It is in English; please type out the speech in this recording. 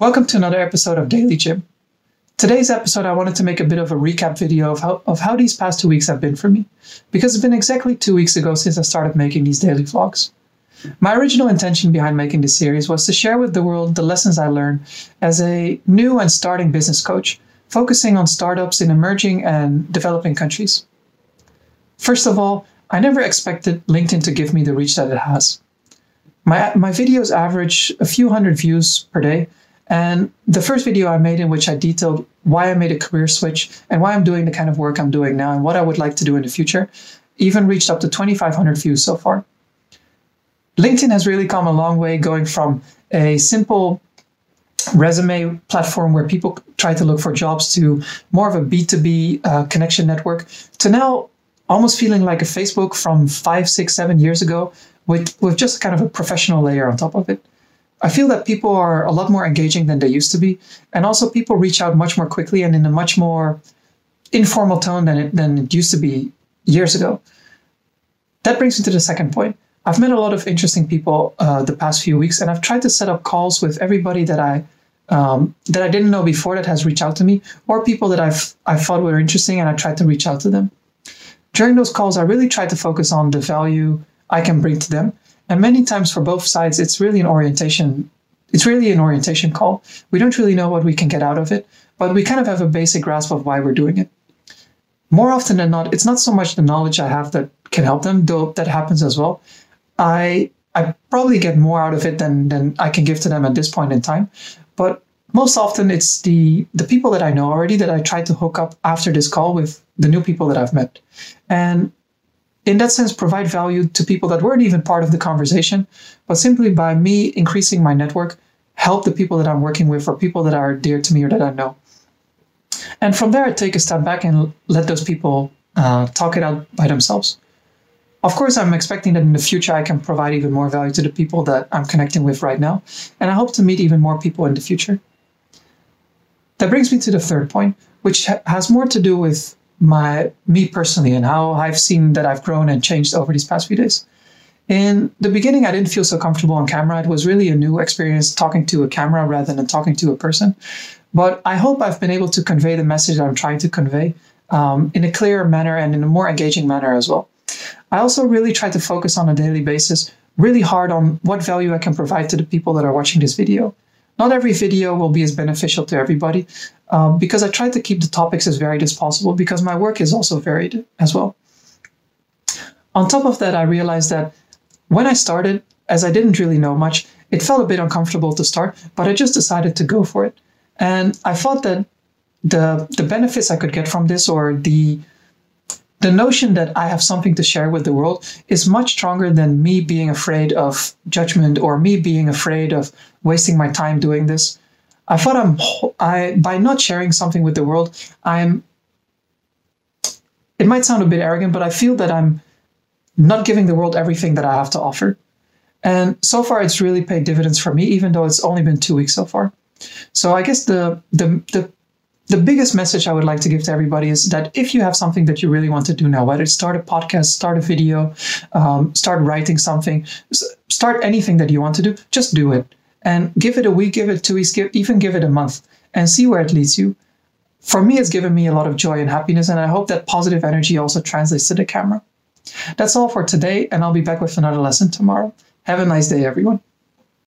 Welcome to another episode of Daily Jim. Today's episode, I wanted to make a bit of a recap video of how, of how these past two weeks have been for me, because it's been exactly two weeks ago since I started making these daily vlogs. My original intention behind making this series was to share with the world the lessons I learned as a new and starting business coach, focusing on startups in emerging and developing countries. First of all, I never expected LinkedIn to give me the reach that it has. My, my videos average a few hundred views per day, and the first video I made in which I detailed why I made a career switch and why I'm doing the kind of work I'm doing now and what I would like to do in the future even reached up to 2,500 views so far. LinkedIn has really come a long way going from a simple resume platform where people try to look for jobs to more of a B2B uh, connection network to now almost feeling like a Facebook from five, six, seven years ago with, with just kind of a professional layer on top of it. I feel that people are a lot more engaging than they used to be, and also people reach out much more quickly and in a much more informal tone than it, than it used to be years ago. That brings me to the second point. I've met a lot of interesting people uh, the past few weeks, and I've tried to set up calls with everybody that I um, that I didn't know before that has reached out to me, or people that I've I thought were interesting, and I tried to reach out to them. During those calls, I really tried to focus on the value I can bring to them, and many times for both sides, it's really an orientation. It's really an orientation call. We don't really know what we can get out of it, but we kind of have a basic grasp of why we're doing it. More often than not, it's not so much the knowledge I have that can help them, though that happens as well. I I probably get more out of it than than I can give to them at this point in time. But most often it's the the people that I know already that I try to hook up after this call with the new people that I've met. And in that sense, provide value to people that weren't even part of the conversation, but simply by me increasing my network, help the people that I'm working with or people that are dear to me or that I know. And from there, I take a step back and let those people uh, talk it out by themselves. Of course, I'm expecting that in the future I can provide even more value to the people that I'm connecting with right now, and I hope to meet even more people in the future. That brings me to the third point, which ha- has more to do with my me personally and how I've seen that I've grown and changed over these past few days. In the beginning, I didn't feel so comfortable on camera. It was really a new experience talking to a camera rather than talking to a person. But I hope I've been able to convey the message that I'm trying to convey um, in a clearer manner and in a more engaging manner as well. I also really try to focus on a daily basis, really hard on what value I can provide to the people that are watching this video. Not every video will be as beneficial to everybody um, because I try to keep the topics as varied as possible because my work is also varied as well. On top of that, I realized that when I started, as I didn't really know much, it felt a bit uncomfortable to start, but I just decided to go for it. And I thought that the the benefits I could get from this or the the notion that I have something to share with the world is much stronger than me being afraid of judgment or me being afraid of wasting my time doing this. I thought I'm I by not sharing something with the world, I'm it might sound a bit arrogant, but I feel that I'm not giving the world everything that I have to offer. And so far it's really paid dividends for me, even though it's only been two weeks so far. So I guess the the the the biggest message I would like to give to everybody is that if you have something that you really want to do now, whether it's start a podcast, start a video, um, start writing something, start anything that you want to do, just do it and give it a week, give it two weeks, give, even give it a month and see where it leads you. For me, it's given me a lot of joy and happiness, and I hope that positive energy also translates to the camera. That's all for today, and I'll be back with another lesson tomorrow. Have a nice day, everyone.